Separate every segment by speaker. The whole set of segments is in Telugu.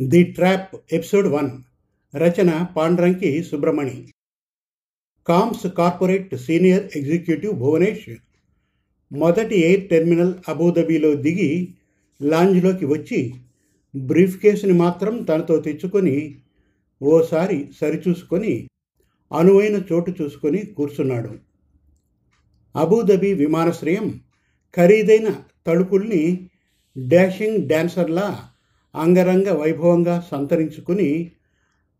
Speaker 1: The trap episode one Rachana Pandranki Subramani Cams corporate senior executive Bhuvanesh మొదటి ఎయిర్ టెర్మినల్ అబుదాబీలో దిగి లాంజ్లోకి వచ్చి బ్రీఫ్ కేసుని మాత్రం తనతో తెచ్చుకొని ఓసారి సరిచూసుకొని అనువైన చోటు చూసుకొని కూర్చున్నాడు. అబుదాబి విమానాశ్రయం ఖరీదైన తలుపుల్ని డాషింగ్ డాన్సర్లా అంగరంగ వైభవంగా సంతరించుకుని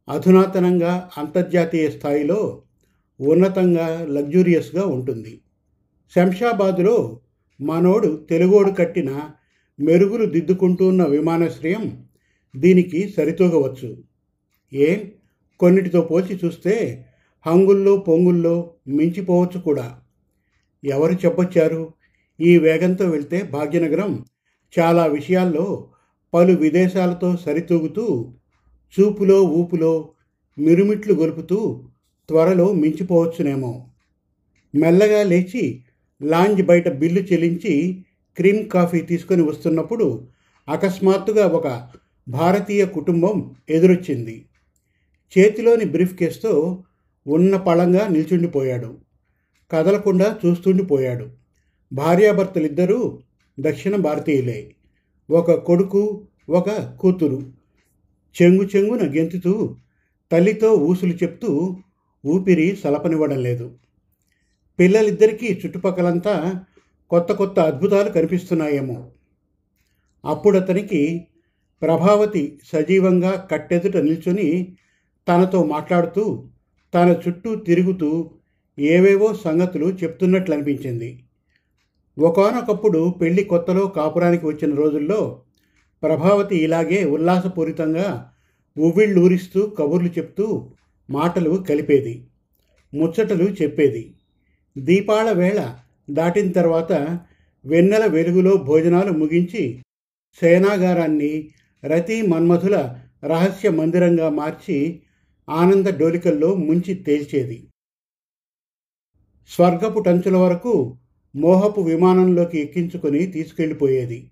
Speaker 1: అధునాతనంగా అంతర్జాతీయ స్థాయిలో ఉన్నతంగా లగ్జూరియస్గా ఉంటుంది. శంషాబాదులో మనోడు తెలుగోడు కట్టిన మెరుగులు దిద్దుకుంటున్న విమానాశ్రయం దీనికి సరితూగవచ్చు. ఏం? కొన్నిటితో పోల్చి చూస్తే హంగుల్లో పొంగుల్లో మించిపోవచ్చు కూడా. ఎవరు చెప్పొచ్చారు? ఈ వేగంతో వెళ్తే భాగ్యనగరం చాలా విషయాల్లో పలు విదేశాలతో సరితూగుతూ చూపులో ఊపులో మిరుమిట్లు గొలుపుతూ త్వరలో మించిపోవచ్చునేమో. మెల్లగా లేచి లాంజ్ బయట బిల్లు చెల్లించి క్రీమ్ కాఫీ తీసుకొని వస్తున్నప్పుడు అకస్మాత్తుగా ఒక భారతీయ కుటుంబం ఎదురొచ్చింది. చేతిలోని బ్రీఫ్ కేస్తో ఉన్న పళంగా నిల్చుండిపోయాడు. కదలకుండా చూస్తుండిపోయాడు. భార్యాభర్తలిద్దరూ దక్షిణ భారతీయులే. ఒక కొడుకు ఒక కూతురు చెంగు చెంగున గెంతుతూ తల్లితో ఊసులు చెప్తూ ఊపిరి సలపనివ్వడం లేదు. పిల్లలిద్దరికీ చుట్టుపక్కలంతా కొత్త కొత్త అద్భుతాలు కనిపిస్తున్నాయేమో. అప్పుడు అతనికి ప్రభావతి సజీవంగా కట్టెదుట నిల్చుని తనతో మాట్లాడుతూ తన చుట్టూ తిరుగుతూ ఏవేవో సంగతులు చెప్తున్నట్లు అనిపించింది ఒకనొకప్పుడు పెళ్ళి కొత్తలో కాపురానికి వచ్చిన రోజుల్లో ప్రభావతి ఇలాగే ఉల్లాసపూరితంగా ఉవ్విళ్ళూరిస్తూ కబుర్లు చెప్తూ మాటలు కలిపేది ముచ్చటలు చెప్పేది. దీపాల వేళ దాటిన తర్వాత వెన్నెల వెలుగులో భోజనాలు ముగించి సేనాగారాన్ని రతి మన్మధుల రహస్య మందిరంగా మార్చి ఆనంద డోలికల్లో ముంచి తేల్చేది. స్వర్గపు టంచుల వరకు మోహపు విమానంలోకి ఎక్కించుకొని తీసుకెళ్ళిపోయేది.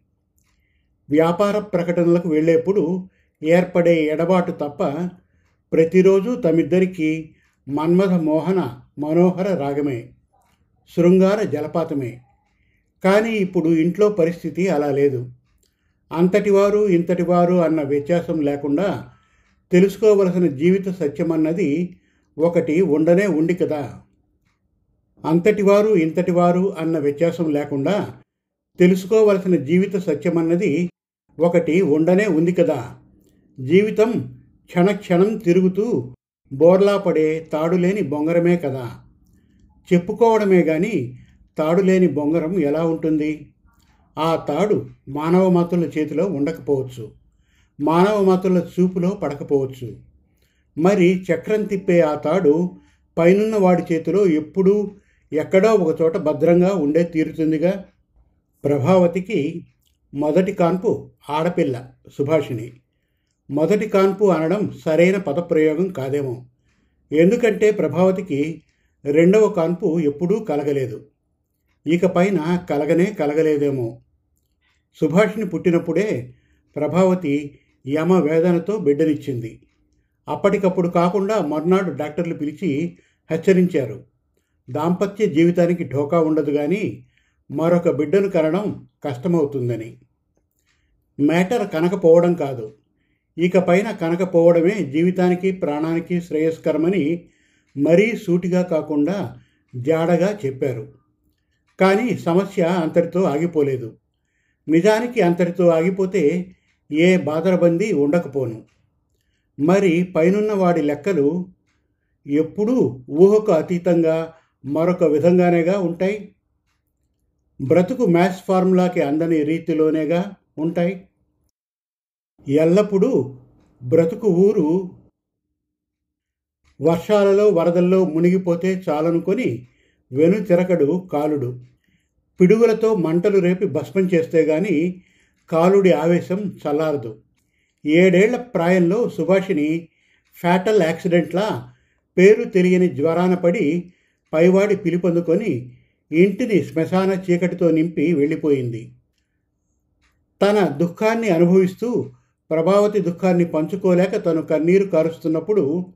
Speaker 1: వ్యాపార ప్రకటనలకు వెళ్ళేప్పుడు ఏర్పడే ఎడబాటు తప్ప ప్రతిరోజు తమిద్దరికీ మన్మథ మోహన మనోహర రాగమే శృంగార జలపాతమే. కానీ ఇప్పుడు ఇంట్లో పరిస్థితి అలా లేదు. అంతటివారు ఇంతటివారు అన్న వ్యత్యాసం లేకుండా తెలుసుకోవలసిన జీవిత సత్యమన్నది ఒకటి ఉండనే ఉండి కదా. అంతటివారు ఇంతటివారు అన్న వ్యత్యాసం లేకుండా తెలుసుకోవలసిన జీవిత సత్యమన్నది ఒకటి ఉండనే ఉంది కదా. జీవితం క్షణక్షణం తిరుగుతూ బోర్లా పడే తాడులేని బొంగరమే కదా. చెప్పుకోవడమే గాని తాడులేని బొంగరం ఎలా ఉంటుంది? ఆ తాడు మానవ మాతృల చేతిలో ఉండకపోవచ్చు. మానవ మాతృల చూపులో పడకపోవచ్చు. మరి చక్రం తిప్పే ఆ తాడు పైనున్న వాడి చేతిలో ఎప్పుడూ ఎక్కడో ఒకచోట భద్రంగా ఉండే తీరుతుందిగా? ప్రభావతికి మొదటి కాన్పు ఆడపిల్ల సుభాషిణి. మొదటి కాన్పు అనడం సరైన పదప్రయోగం కాదేమో. ఎందుకంటే ప్రభావతికి రెండవ కాన్పు ఎప్పుడూ కలగలేదు. ఇక పైన కలగనే కలగలేదేమో. సుభాషిణి పుట్టినప్పుడే ప్రభావతి యమ వేదనతో బిడ్డనిచ్చింది. అప్పటికప్పుడు కాకుండా మర్నాడు డాక్టర్లు పిలిచి హెచ్చరించారు. దాంపత్య జీవితానికి ఢోకా ఉండదు కానీ మరొక బిడ్డను కనడం కష్టమవుతుందని. మ్యాటర్ కనకపోవడం కాదు. ఇక పైన కనకపోవడమే జీవితానికి ప్రాణానికి శ్రేయస్కరమని మరీ సూటిగా కాకుండా జాడగా చెప్పారు. కానీ సమస్య అంతటితో ఆగిపోలేదు. నిజానికి అంతటితో ఆగిపోతే ఏ బాదరబందీ ఉండకపోను. మరి పైనున్న వాడి లెక్కలు ఎప్పుడూ ఊహకు అతీతంగా మరొక విధంగానేగా ఉంటాయి? బ్రతుకు మ్యాథ్స్ ఫార్ములాకి అందని రీతిలోనేగా ఉంటాయి. ఎల్లప్పుడూ బ్రతుకు ఊరు వర్షాలలో వరదల్లో మునిగిపోతే చాలనుకొని వెనుతిరకడు కాలుడు. పిడుగులతో మంటలు రేపి భస్మం చేస్తే గాని కాలుడి ఆవేశం చల్లారదు. ఏడేళ్ళ ప్రాయంలో సుభాషిని ఫ్యాటల్ యాక్సిడెంట్లా పేరు తెలియని జ్వరాన పడి పైవాడి పిలుపొందుకొని ఇంటిని శ్మశాన చీకటితో నింపి వెళ్ళిపోయింది. తన దుఃఖాన్ని అనుభవిస్తూ ప్రభావతి దుఃఖాన్ని పంచుకోలేక తను కన్నీరు కారుస్తున్నప్పుడు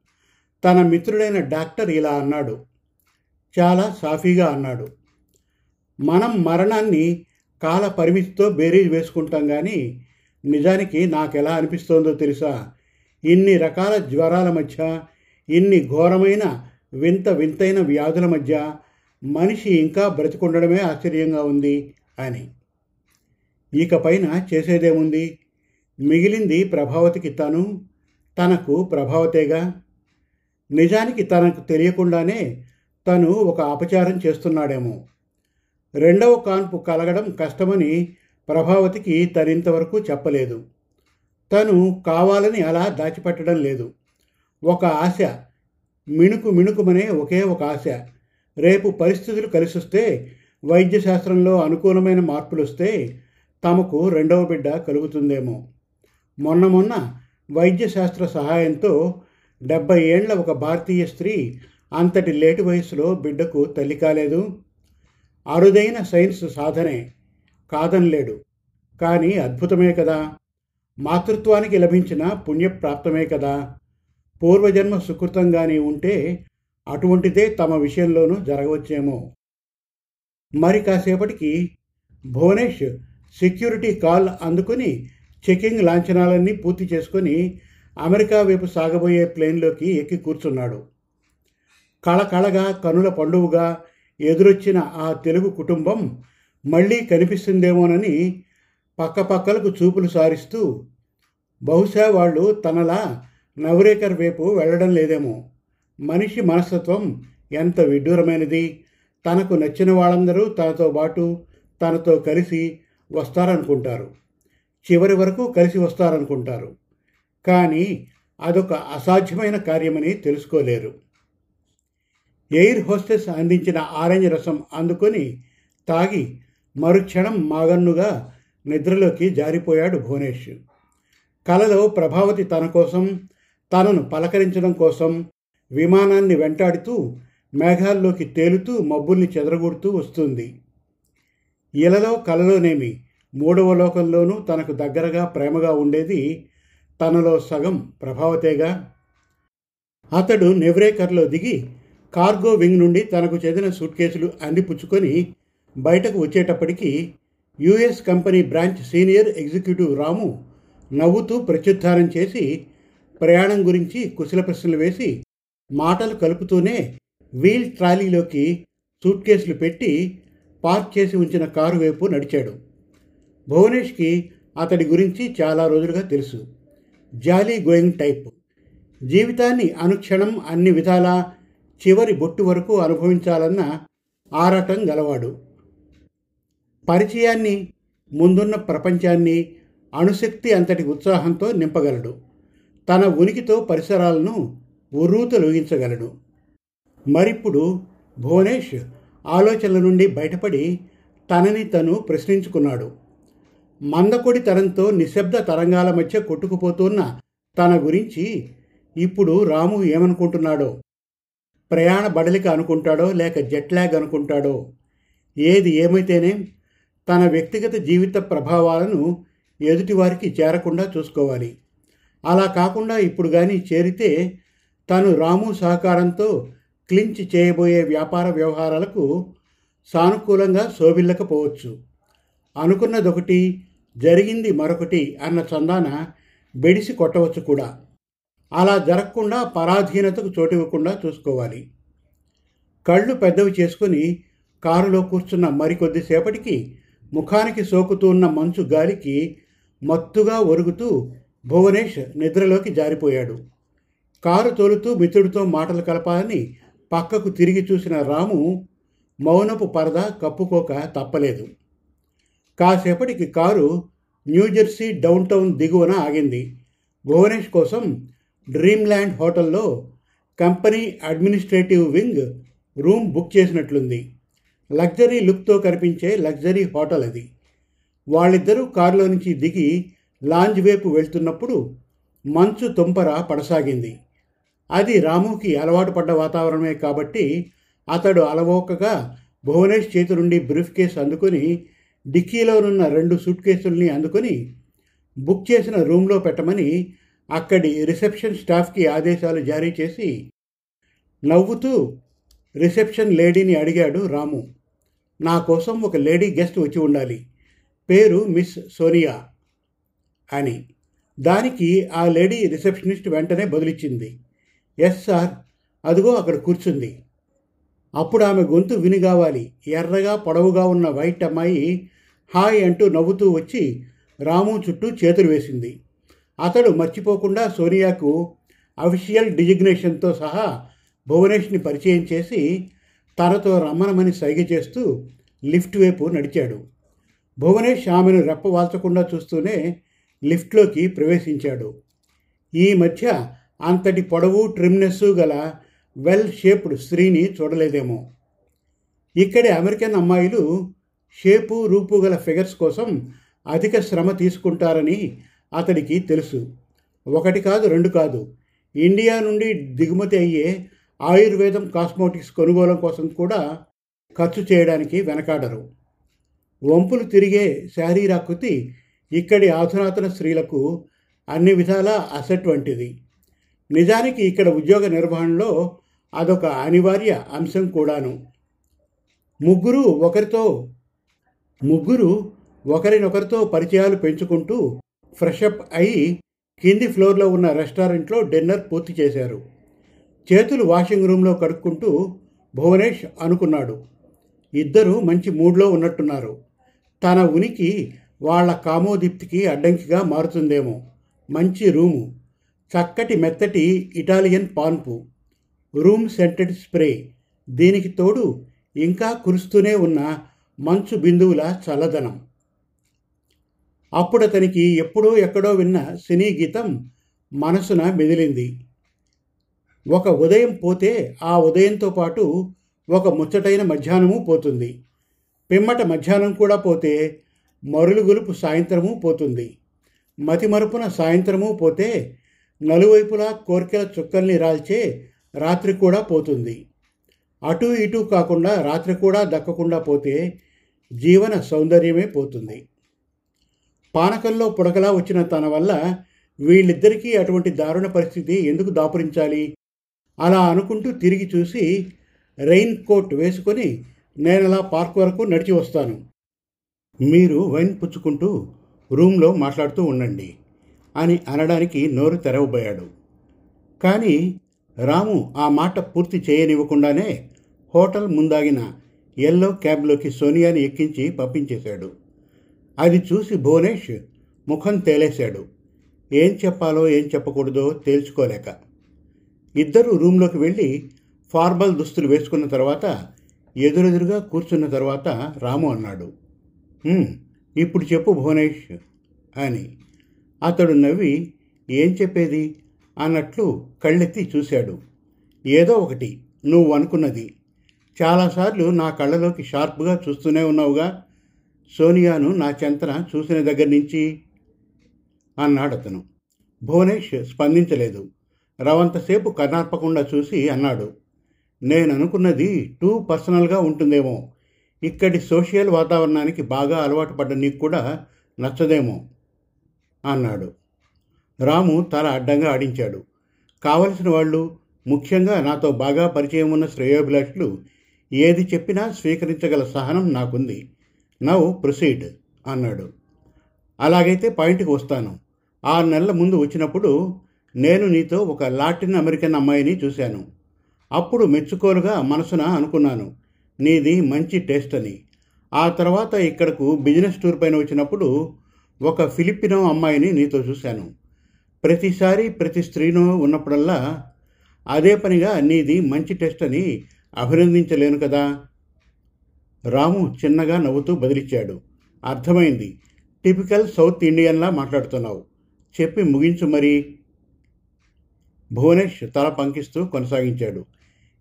Speaker 1: తన మిత్రుడైన డాక్టర్ ఇలా అన్నాడు. చాలా సాఫీగా అన్నాడు. మనం మరణాన్ని కాల పరిమితితో బేరీజ్ వేసుకుంటాం కానీ నిజానికి నాకు ఎలా అనిపిస్తోందో తెలుసా? ఇన్ని రకాల జ్వరాల మధ్య ఇన్ని ఘోరమైన వింత వింతైన వ్యాధుల మధ్య మనిషి ఇంకా బ్రతికుండడమే ఆశ్చర్యంగా ఉంది అని. ఇకపైన చేసేదేముంది? మిగిలింది ప్రభావతికి తను తనకు ప్రభావతేగా. నిజానికి తనకు తెలియకుండానే తను ఒక అపచారం చేస్తున్నాడేమో. రెండవ కాన్పు కలగడం కష్టమని ప్రభావతికి తనింతవరకు చెప్పలేదు. తను కావాలని అలా దాచిపెట్టడం లేదు. ఒక ఆశ మిణుకు మిణుకుమనే ఒకే ఒక ఆశ. రేపు పరిస్థితులు కలిసొస్తే వైద్యశాస్త్రంలో అనుకూలమైన మార్పులు వస్తే తమకు రెండవ బిడ్డ కలుగుతుందేమో. మొన్న మొన్న వైద్యశాస్త్ర సహాయంతో డెబ్బై ఏండ్ల ఒక భారతీయ స్త్రీ అంతటి లేటు వయసులో బిడ్డకు తల్లి కాలేదు. అరుదైన సైన్స్ సాధనే కాదనలేడు. కానీ అద్భుతమే కదా. మాతృత్వానికి లభించిన పుణ్యప్రాప్తమే కదా. పూర్వజన్మ సుకృతంగానే ఉంటే అటువంటిదే తమ విషయంలోనూ జరగవచ్చేమో. మరి కాసేపటికి భువనేష్ సెక్యూరిటీ కాల్ అందుకుని చెకింగ్ లాంఛనాలన్నీ పూర్తి చేసుకొని అమెరికా వైపు సాగబోయే ప్లేన్లోకి ఎక్కి కూర్చున్నాడు. కళకళగా కనుల పండువుగా ఎదురొచ్చిన ఆ తెలుగు కుటుంబం మళ్ళీ కనిపిస్తుందేమోనని పక్కపక్కలకు చూపులు సారిస్తూ బహుశా వాళ్ళు తనలా నవరేకర్ వైపు వెళ్ళడం లేదేమో. మనిషి మనస్తత్వం ఎంత విడ్డూరమైనది. తనకు నచ్చిన వాళ్ళందరూ తనతో పాటు తనతో కలిసి వస్తారనుకుంటారు. చివరి వరకు కలిసి వస్తారనుకుంటారు. కానీ అదొక అసాధ్యమైన కార్యమని తెలుసుకోలేరు. ఎయిర్ హోస్టెస్ అందించిన ఆరెంజ్ రసం అందుకొని తాగి మరుక్షణం మాగన్నుగా నిద్రలోకి జారిపోయాడు భువనేష్. కలలో ప్రభావతి తన కోసం తనను పలకరించడం కోసం విమానాన్ని వెంటాడుతూ మేఘాల్లోకి తేలుతూ మబ్బుల్ని చెదరగొడుతూ వస్తుంది. ఇలలో కలలోనేమి మూడవ లోకంలోనూ తనకు దగ్గరగా ప్రేమగా ఉండేది తనలో సగం ప్రభావతేగా. అతడు నెవ్రేకర్లో దిగి కార్గో వింగ్ నుండి తనకు చెందిన సూట్ కేసులు అందిపుచ్చుకొని బయటకు వచ్చేటప్పటికీ US company branch senior executive Ramu నవ్వుతూ ప్రత్యుత్థానం చేసి ప్రయాణం గురించి కుశల ప్రశ్నలు వేసి మాటలు కలుపుతూనే వీల్ ట్రాలీలోకి సూట్ కేసులు పెట్టి పార్క్ చేసి ఉంచిన కారు వైపు నడిచాడు. భువనేష్కి అతడి గురించి చాలా రోజులుగా తెలుసు. Jolly going type. జీవితాన్ని అనుక్షణం అన్ని విధాలా చివరి బొట్టు వరకు అనుభవించాలన్న ఆరాటం గలవాడు. పరిచయాన్ని ముందున్న ప్రపంచాన్ని అణుశక్తి అంతటి ఉత్సాహంతో నింపగలడు. తన ఉనికితో పరిసరాలను ఉర్రూతలూగించగలడు మరిప్పుడు భువనేష్ ఆలోచనల నుండి బయటపడి తనని తను ప్రశ్నించుకున్నాడు. మందకొడి తరంతో నిశ్శబ్ద తరంగాల మధ్య కొట్టుకుపోతున్న తన గురించి ఇప్పుడు రాము ఏమనుకుంటున్నాడో? ప్రయాణ బడలిక అనుకుంటాడో లేక జెట్లాగ్ అనుకుంటాడో? ఏది ఏమైతేనే తన వ్యక్తిగత జీవిత ప్రభావాలను ఎదుటివారికి చేరకుండా చూసుకోవాలి. అలా కాకుండా ఇప్పుడు కానీ చేరితే తను రాము సహకారంతో క్లించ్ చేయబోయే వ్యాపార వ్యవహారాలకు సానుకూలంగా శోభిల్లకపోవచ్చు. అనుకున్నదొకటి జరిగింది మరొకటి అన్న చందాన బెడిసి కొట్టవచ్చు కూడా. అలా జరగకుండా పరాధీనతకు చోటివ్వకుండా చూసుకోవాలి. కళ్ళు పెద్దవి చేసుకుని కారులో కూర్చున్న మరికొద్దిసేపటికి ముఖానికి సోకుతూ ఉన్న మంచు గాలికి మత్తుగా ఒరుగుతూ భువనేష్ నిద్రలోకి జారిపోయాడు. కారు తోలుతూ మిత్రుడితో మాటలు కలపాలని పక్కకు తిరిగి చూసిన రాము మౌనపు పరద కప్పుకోక తప్పలేదు. కాసేపటికి కారు న్యూజెర్సీ డౌన్ టౌన్ దిగువన ఆగింది. భువనేష్ కోసం డ్రీమ్ల్యాండ్ హోటల్లో company administrative wing room book చేసినట్లుంది. Luxury లుక్తో కనిపించే లగ్జరీ హోటల్ అది. వాళ్ళిద్దరూ కారులో నుంచి దిగి లాంజ్ వైపు వెళ్తున్నప్పుడు మంచు తుంపర పడసాగింది. అది రాముకి అలవాటు పడ్డ వాతావరణమే కాబట్టి అతడు అలవోకగా భువనేష్ చేతి నుండి బ్రీఫ్ కేసు అందుకొని డిక్కీలోనున్న రెండు సూట్ కేసుల్ని అందుకొని బుక్ చేసిన రూమ్లో పెట్టమని అక్కడి రిసెప్షన్ స్టాఫ్కి ఆదేశాలు జారీ చేసి నవ్వుతూ రిసెప్షన్ లేడీని అడిగాడు రాము. నా కోసం ఒక లేడీ గెస్ట్ వచ్చి ఉండాలి. పేరు మిస్ సోనియా అని. దానికి ఆ లేడీ రిసెప్షనిస్ట్ వెంటనే బదులిచ్చింది. Yes sir. అదిగో అక్కడ కూర్చుంది. అప్పుడు ఆమె గొంతు విని కావాలి ఎర్రగా పొడవుగా ఉన్న వైట్ అమ్మాయి హాయ్ అంటూ నవ్వుతూ వచ్చి రాము చుట్టూ చేతులు వేసింది. అతడు మర్చిపోకుండా సోనియాకు అఫీషియల్ డిజిగ్నేషన్తో సహా భువనేష్ని పరిచయం చేసి తనతో రమ్మనమని సైగ చేస్తూ లిఫ్ట్ వైపు నడిచాడు. భువనేష్ ఆమెను రెప్పవాల్చకుండా చూస్తూనే లిఫ్ట్లోకి ప్రవేశించాడు. ఈ మధ్య అంతటి పొడవు ట్రిమ్నెస్ గల వెల్ షేప్డ్ స్త్రీని చూడలేదేమో. ఇక్కడి అమెరికన్ అమ్మాయిలు షేపు రూపు గల ఫిగర్స్ కోసం అధిక శ్రమ తీసుకుంటారని అతడికి తెలుసు. ఒకటి కాదు రెండు కాదు. ఇండియా నుండి దిగుమతి అయ్యే ఆయుర్వేదం కాస్మోటిక్స్ కొనుగోలు కోసం కూడా ఖర్చు చేయడానికి వెనకాడరు. వంపులు తిరిగే శారీరాకృతి ఇక్కడి ఆధునాతన స్త్రీలకు అన్ని విధాలా అసెట్ వంటిది. నిజానికి ఇక్కడ ఉద్యోగ నిర్వహణలో అదొక అనివార్య అంశం కూడాను. ముగ్గురు ఒకరితో ముగ్గురు ఒకరినొకరితో పరిచయాలు పెంచుకుంటూ ఫ్రెషప్ అయి కింది ఫ్లోర్లో ఉన్న రెస్టారెంట్లో డిన్నర్ పూర్తి చేశారు. చేతులు వాషింగ్ రూమ్లో కడుక్కుంటూ భువనేష్ అనుకున్నాడు. ఇద్దరు మంచి మూడ్లో ఉన్నట్టున్నారు. తన ఉనికి వాళ్ళ కామోదీప్తికి అడ్డంకిగా మారుతుందేమో. మంచి రూము. చక్కటి మెత్తటి ఇటాలియన్ పాన్పు రూమ్ సెంటెడ్ స్ప్రే. దీనికి తోడు ఇంకా కురుస్తూనే ఉన్న మంచు బిందువుల చల్లదనం. అప్పుడు అతనికి ఎప్పుడో ఎక్కడో విన్న సినీ గీతం మనసున మెదిలింది. ఒక ఉదయం పోతే ఆ ఉదయంతో పాటు ఒక ముచ్చటైన మధ్యాహ్నము పోతుంది. పిమ్మట మధ్యాహ్నం కూడా పోతే మరులు గొలుపు సాయంత్రము పోతుంది. మతిమరుపున సాయంత్రము పోతే నలువైపులా కోరికల చుక్కల్ని రాల్చే రాత్రి కూడా పోతుంది. అటు ఇటు కాకుండా రాత్రి కూడా దక్కకుండా పోతే జీవన సౌందర్యమే పోతుంది. పానకంలో పుడకలా వచ్చిన తన వల్ల వీళ్ళిద్దరికీ అటువంటి దారుణ పరిస్థితి ఎందుకు దాపురించాలి? అలా అనుకుంటూ తిరిగి చూసి రెయిన్ కోట్ వేసుకొని నేనలా పార్క్ వరకు నడిచి వస్తాను. మీరు వైన్ పుచ్చుకుంటూ రూమ్లో మాట్లాడుతూ ఉండండి. అని అనడానికి నోరు తెరవబోయాడు. కానీ రాము ఆ మాట పూర్తి చేయనివ్వకుండానే హోటల్ ముందాగిన ఎల్లో క్యాబ్లోకి సోనియాని ఎక్కించి పంపించేశాడు. అది చూసి భువనేష్ ముఖం తేలేశాడు. ఏం చెప్పాలో ఏం చెప్పకూడదో తేల్చుకోలేక. ఇద్దరు రూమ్లోకి వెళ్ళి ఫార్మల్ దుస్తులు వేసుకున్న తర్వాత ఎదురెదురుగా కూర్చున్న తర్వాత రాము అన్నాడు. ఇప్పుడు చెప్పు భువనేష్ అని. అతడు నవ్వి ఏం చెప్పేది? అన్నట్లు కళ్ళెత్తి చూశాడు. ఏదో ఒకటి నువ్వు అనుకున్నది. చాలాసార్లు నా కళ్ళలోకి షార్ప్గా చూస్తూనే ఉన్నావుగా. సోనియాను నా చెంతన చూసిన దగ్గర నుంచి అన్నాడు అతను భువనేష్ స్పందించలేదు. రవంతసేపు కన్నార్పకుండా చూసి అన్నాడు. నేను అనుకున్నది టూ పర్సనల్గా ఉంటుందేమో. ఇక్కడి సోషల్ వాతావరణానికి బాగా అలవాటు పడ్డ నీకు కూడా నచ్చదేమో. అన్నాడు. రాము తల అడ్డంగా ఆడించాడు. కావలసిన వాళ్ళు ముఖ్యంగా నాతో బాగా పరిచయం ఉన్న శ్రేయోభిలాషులు ఏది చెప్పినా స్వీకరించగల సహనం నాకుంది. నవ్ ప్రొసీడ్ అన్నాడు. అలాగైతే పాయింట్కి వస్తాను. ఆరు నెలల ముందు వచ్చినప్పుడు నేను నీతో ఒక లాటిన్ అమెరికన్ అమ్మాయిని చూశాను. అప్పుడు మెచ్చుకోలుగా మనసున అనుకున్నాను నీది మంచి టేస్ట్ అని. ఆ తర్వాత ఇక్కడకు బిజినెస్ టూర్ పైన వచ్చినప్పుడు ఒక ఫిలిపినో అమ్మాయిని నీతో చూశాను. ప్రతిసారి ప్రతి స్త్రీనో ఉన్నప్పుడల్లా అదే పనిగా నీది మంచి టెస్ట్ అని అభినందించలేను కదా? రాము చిన్నగా నవ్వుతూ బదిలిచ్చాడు. అర్థమైంది. టిపికల్ సౌత్ ఇండియన్లా మాట్లాడుతున్నావు. చెప్పి ముగించు మరి. భువనేష్ తల పంకిస్తూ కొనసాగించాడు.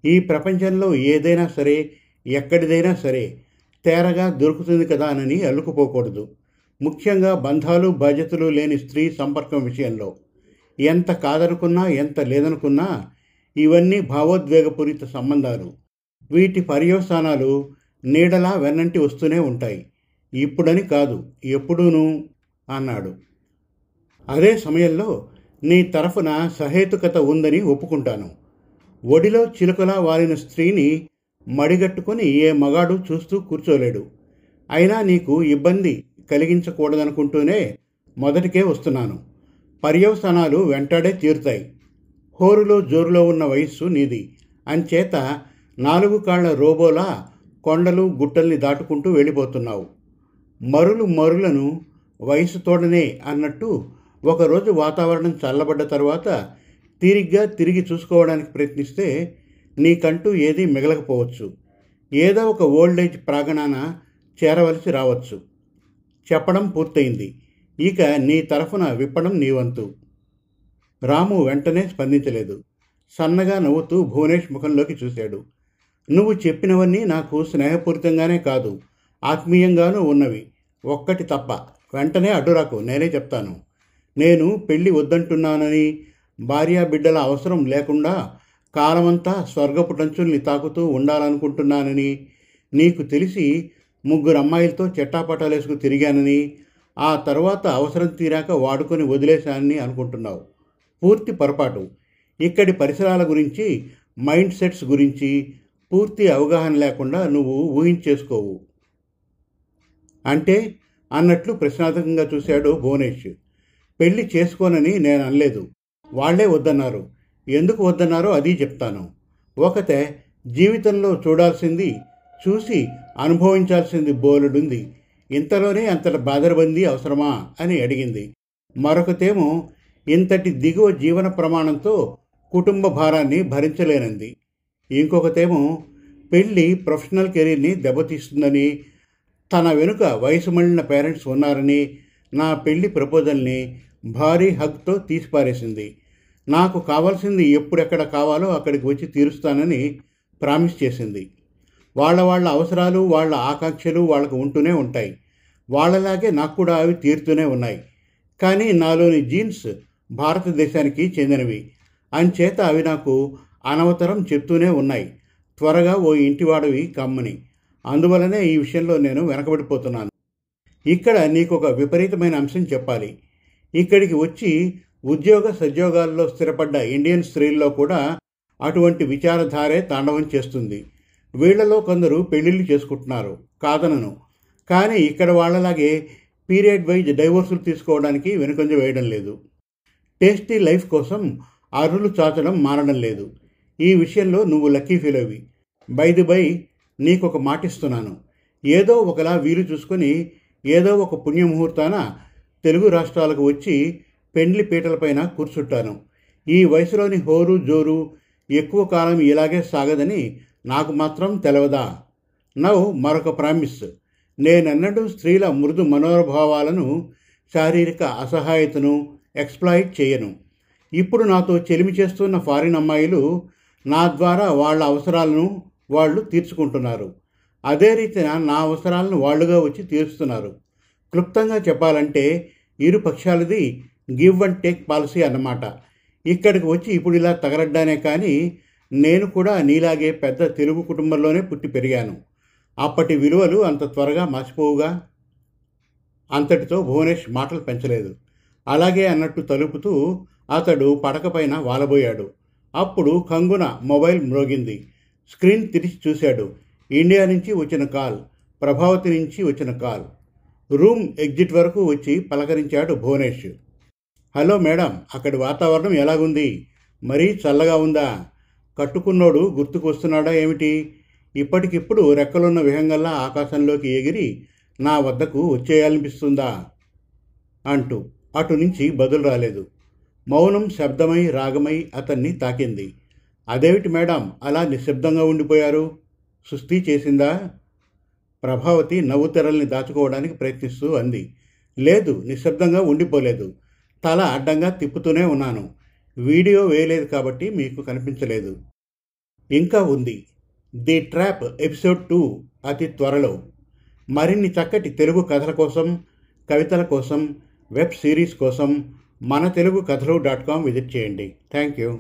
Speaker 1: ఈ ప్రపంచంలో ఏదైనా సరే ఎక్కడిదైనా సరే తేరగా దొరుకుతుంది కదా అని అల్లుకుపోకూడదు. ముఖ్యంగా బంధాలు బాధ్యతలు లేని స్త్రీ సంపర్కం విషయంలో. ఎంత కాదనుకున్నా ఎంత లేదనుకున్నా ఇవన్నీ భావోద్వేగపూరిత సంబంధాలు. వీటి పర్యవసానాలు నీడలా వెన్నంటి వస్తూనే ఉంటాయి. ఇప్పుడని కాదు ఎప్పుడూను అన్నాడు. అదే సమయంలో నీ తరఫున సహేతుకత ఉందని ఒప్పుకుంటాను. ఒడిలో చిలుకలా వాలిన స్త్రీని మడిగట్టుకొని ఏ మగాడు చూస్తూ కూర్చోలేడు. అయినా నీకు ఇబ్బంది కలిగించకూడదనుకుంటూనే మొదటికే వస్తున్నాను. పర్యవసానాలు వెంటాడే తీరుతాయి. హోరులో జోరులో ఉన్న వయస్సు నీది. అంచేత నాలుగు కాళ్ళ రోబోలా కొండలు గుట్టల్ని దాటుకుంటూ వెళ్ళిపోతున్నావు. మరులు మరులను వయసు తోడనే అన్నట్టు ఒకరోజు వాతావరణం చల్లబడ్డ తర్వాత తీరిగ్గా తిరిగి చూసుకోవడానికి ప్రయత్నిస్తే నీకంటూ ఏదీ మిగలకపోవచ్చు. ఏదో ఒక ఓల్డేజ్ ప్రాగణాన చేరవలసి రావచ్చు. చెప్పడం పూర్తయింది. ఇక నీ తరఫున విప్పడం నీ వంతు. రాము వెంటనే స్పందించలేదు. సన్నగా నవ్వుతూ భువనేష్ ముఖంలోకి చూశాడు. నువ్వు చెప్పినవన్నీ నాకు స్నేహపూరితంగానే కాదు ఆత్మీయంగానూ ఉన్నవి. ఒక్కటి తప్ప వెంటనే అడ్డురాకు నేనే చెప్తాను. నేను పెళ్ళి వద్దంటున్నానని భార్యా బిడ్డల అవసరం లేకుండా కాలమంతా స్వర్గపు టంచుల్ని తాకుతూ ఉండాలనుకుంటున్నానని నీకు తెలిసి ముగ్గురు అమ్మాయిలతో చెట్టాపటాలేసుకు తిరిగానని ఆ తర్వాత అవసరం తీరాక వాడుకొని వదిలేశానని అనుకుంటున్నావు. పూర్తి పొరపాటు. ఇక్కడి పరిసరాల గురించి మైండ్ సెట్స్ గురించి పూర్తి అవగాహన లేకుండా నువ్వు ఊహించేసుకోవు. అంటే అన్నట్లు ప్రశ్నార్థకంగా చూశాడు భువనేష్. పెళ్ళి చేసుకోనని నేను అనలేదు. వాళ్ళే వద్దన్నారు. ఎందుకు వద్దన్నారో అది చెప్తాను. ఒకతే జీవితంలో చూడాల్సింది చూసి అనుభవించాల్సింది బోలెడుంది. ఇంతలోనే అంతటి బాదరబందీ అవసరమా? అని అడిగింది. మరొకతేమో ఇంతటి దిగువ జీవన ప్రమాణంతో కుటుంబ భారాన్ని భరించలేనంది. ఇంకొకతేమో పెళ్ళి ప్రొఫెషనల్ కెరీర్ని దెబ్బతీస్తుందని తన వెనుక వయసు మళ్ళిన పేరెంట్స్ ఉన్నారని నా పెళ్ళి ప్రపోజల్ని భారీ హక్తో తీసిపారేసింది. నాకు కావాల్సింది ఎప్పుడెక్కడ కావాలో అక్కడికి వచ్చి తీరుస్తానని ప్రామిస్ చేసింది. వాళ్ళ వాళ్ళ అవసరాలు వాళ్ళ ఆకాంక్షలు వాళ్ళకు ఉంటూనే ఉంటాయి. వాళ్ళలాగే నాకు కూడా అవి తీరుతూనే ఉన్నాయి. కానీ నాలోని జీన్స్ భారతదేశానికి చెందినవి. అంచేత అవి నాకు అనవతరం చెప్తూనే ఉన్నాయి. త్వరగా ఓ ఇంటివాడవి కమ్మని. అందువలనే ఈ విషయంలో నేను వెనకబడిపోతున్నాను. ఇక్కడ నీకు ఒక విపరీతమైన అంశం చెప్పాలి. ఇక్కడికి వచ్చి ఉద్యోగ సద్యోగాల్లో స్థిరపడ్డ ఇండియన్ స్త్రీల్లో కూడా అటువంటి విచారధారే తాండవం చేస్తుంది. వీళ్ళలో కొందరు పెళ్ళిళ్ళు చేసుకుంటున్నారు కాదనను. కానీ ఇక్కడ వాళ్ళలాగే పీరియడ్ వైజ్ డైవోర్సులు తీసుకోవడానికి వెనుకంజ వేయడం లేదు. టేస్టీ లైఫ్ కోసం అరులు చాచడం మారడం లేదు. ఈ విషయంలో నువ్వు లక్కీ ఫీల్ అవి బైది బై నీకు ఒక మాటిస్తున్నాను. ఏదో ఒకలా వీలు చూసుకొని ఏదో ఒక పుణ్యముహూర్తాన తెలుగు రాష్ట్రాలకు వచ్చి పెండ్లి పీటలపైన కూర్చుంటాను. ఈ వయసులోని హోరు జోరు ఎక్కువ కాలం ఇలాగే సాగదని నాకు మాత్రం తెలవదా? నవ్ మరొక ప్రామిస్. నేనన్నడు స్త్రీల మృదు మనోభావాలను శారీరక అసహాయతను ఎక్స్ప్లాయిట్ చేయను. ఇప్పుడు నాతో చెలిమి చేస్తున్న ఫారిన్ అమ్మాయిలు నా ద్వారా వాళ్ళ అవసరాలను వాళ్ళు తీర్చుకుంటున్నారు. అదే రీతిన నా అవసరాలను వాళ్ళుగా వచ్చి తీరుస్తున్నారు. క్లుప్తంగా చెప్పాలంటే ఇరు పక్షాలది గివ్ అండ్ టేక్ పాలసీ అన్నమాట. ఇక్కడికి వచ్చి ఇప్పుడు ఇలా తగలడ్డానే కానీ నేను కూడా నీలాగే పెద్ద తెలుగు కుటుంబంలోనే పుట్టి పెరిగాను. అప్పటి విలువలు అంత త్వరగా మర్చిపోవుగా? అంతటితో భువనేష్ మాటలు పెంచలేదు. అలాగే అన్నట్టు తలుపుతూ అతడు పడకపైన వాలబోయాడు. అప్పుడు కంగున మొబైల్ మ్రోగింది. స్క్రీన్ తిరిచి చూశాడు. ఇండియా నుంచి వచ్చిన కాల్ ప్రభావతి నుంచి వచ్చిన కాల్. రూమ్ ఎగ్జిట్ వరకు వచ్చి పలకరించాడు భువనేష్. హలో మేడం అక్కడి వాతావరణం ఎలాగుంది? మరీ చల్లగా ఉందా? కట్టుకున్నోడు గుర్తుకొస్తున్నాడా ఏమిటి? ఇప్పటికిప్పుడు రెక్కలున్న విహంగల్లా ఆకాశంలోకి ఎగిరి నా వద్దకు వచ్చేయాలనిపిస్తుందా? అంటూ అటు నుంచి బదులు రాలేదు. మౌనం శబ్దమై రాగమై అతన్ని తాకింది. అదేమిటి మేడం? అలా నిశ్శబ్దంగా ఉండిపోయారు? సుస్థి చేసిందా? ప్రభావతి నవ్వు తెరల్ని దాచుకోవడానికి ప్రయత్నిస్తూ అంది. లేదు నిశ్శబ్దంగా ఉండిపోలేదు. తల అడ్డంగా తిప్పుతూనే ఉన్నాను. వీడియో వేయలేదు కాబట్టి మీకు కనిపించలేదు. ఇంకా ఉంది. ది ట్రాప్ ఎపిసోడ్ టూ అతి త్వరలో. మరిన్ని చక్కటి తెలుగు కథల కోసం కవితల కోసం వెబ్ సిరీస్ కోసం మన తెలుగు కథలు డాట్ కామ్ విజిట్ చేయండి. Thank you.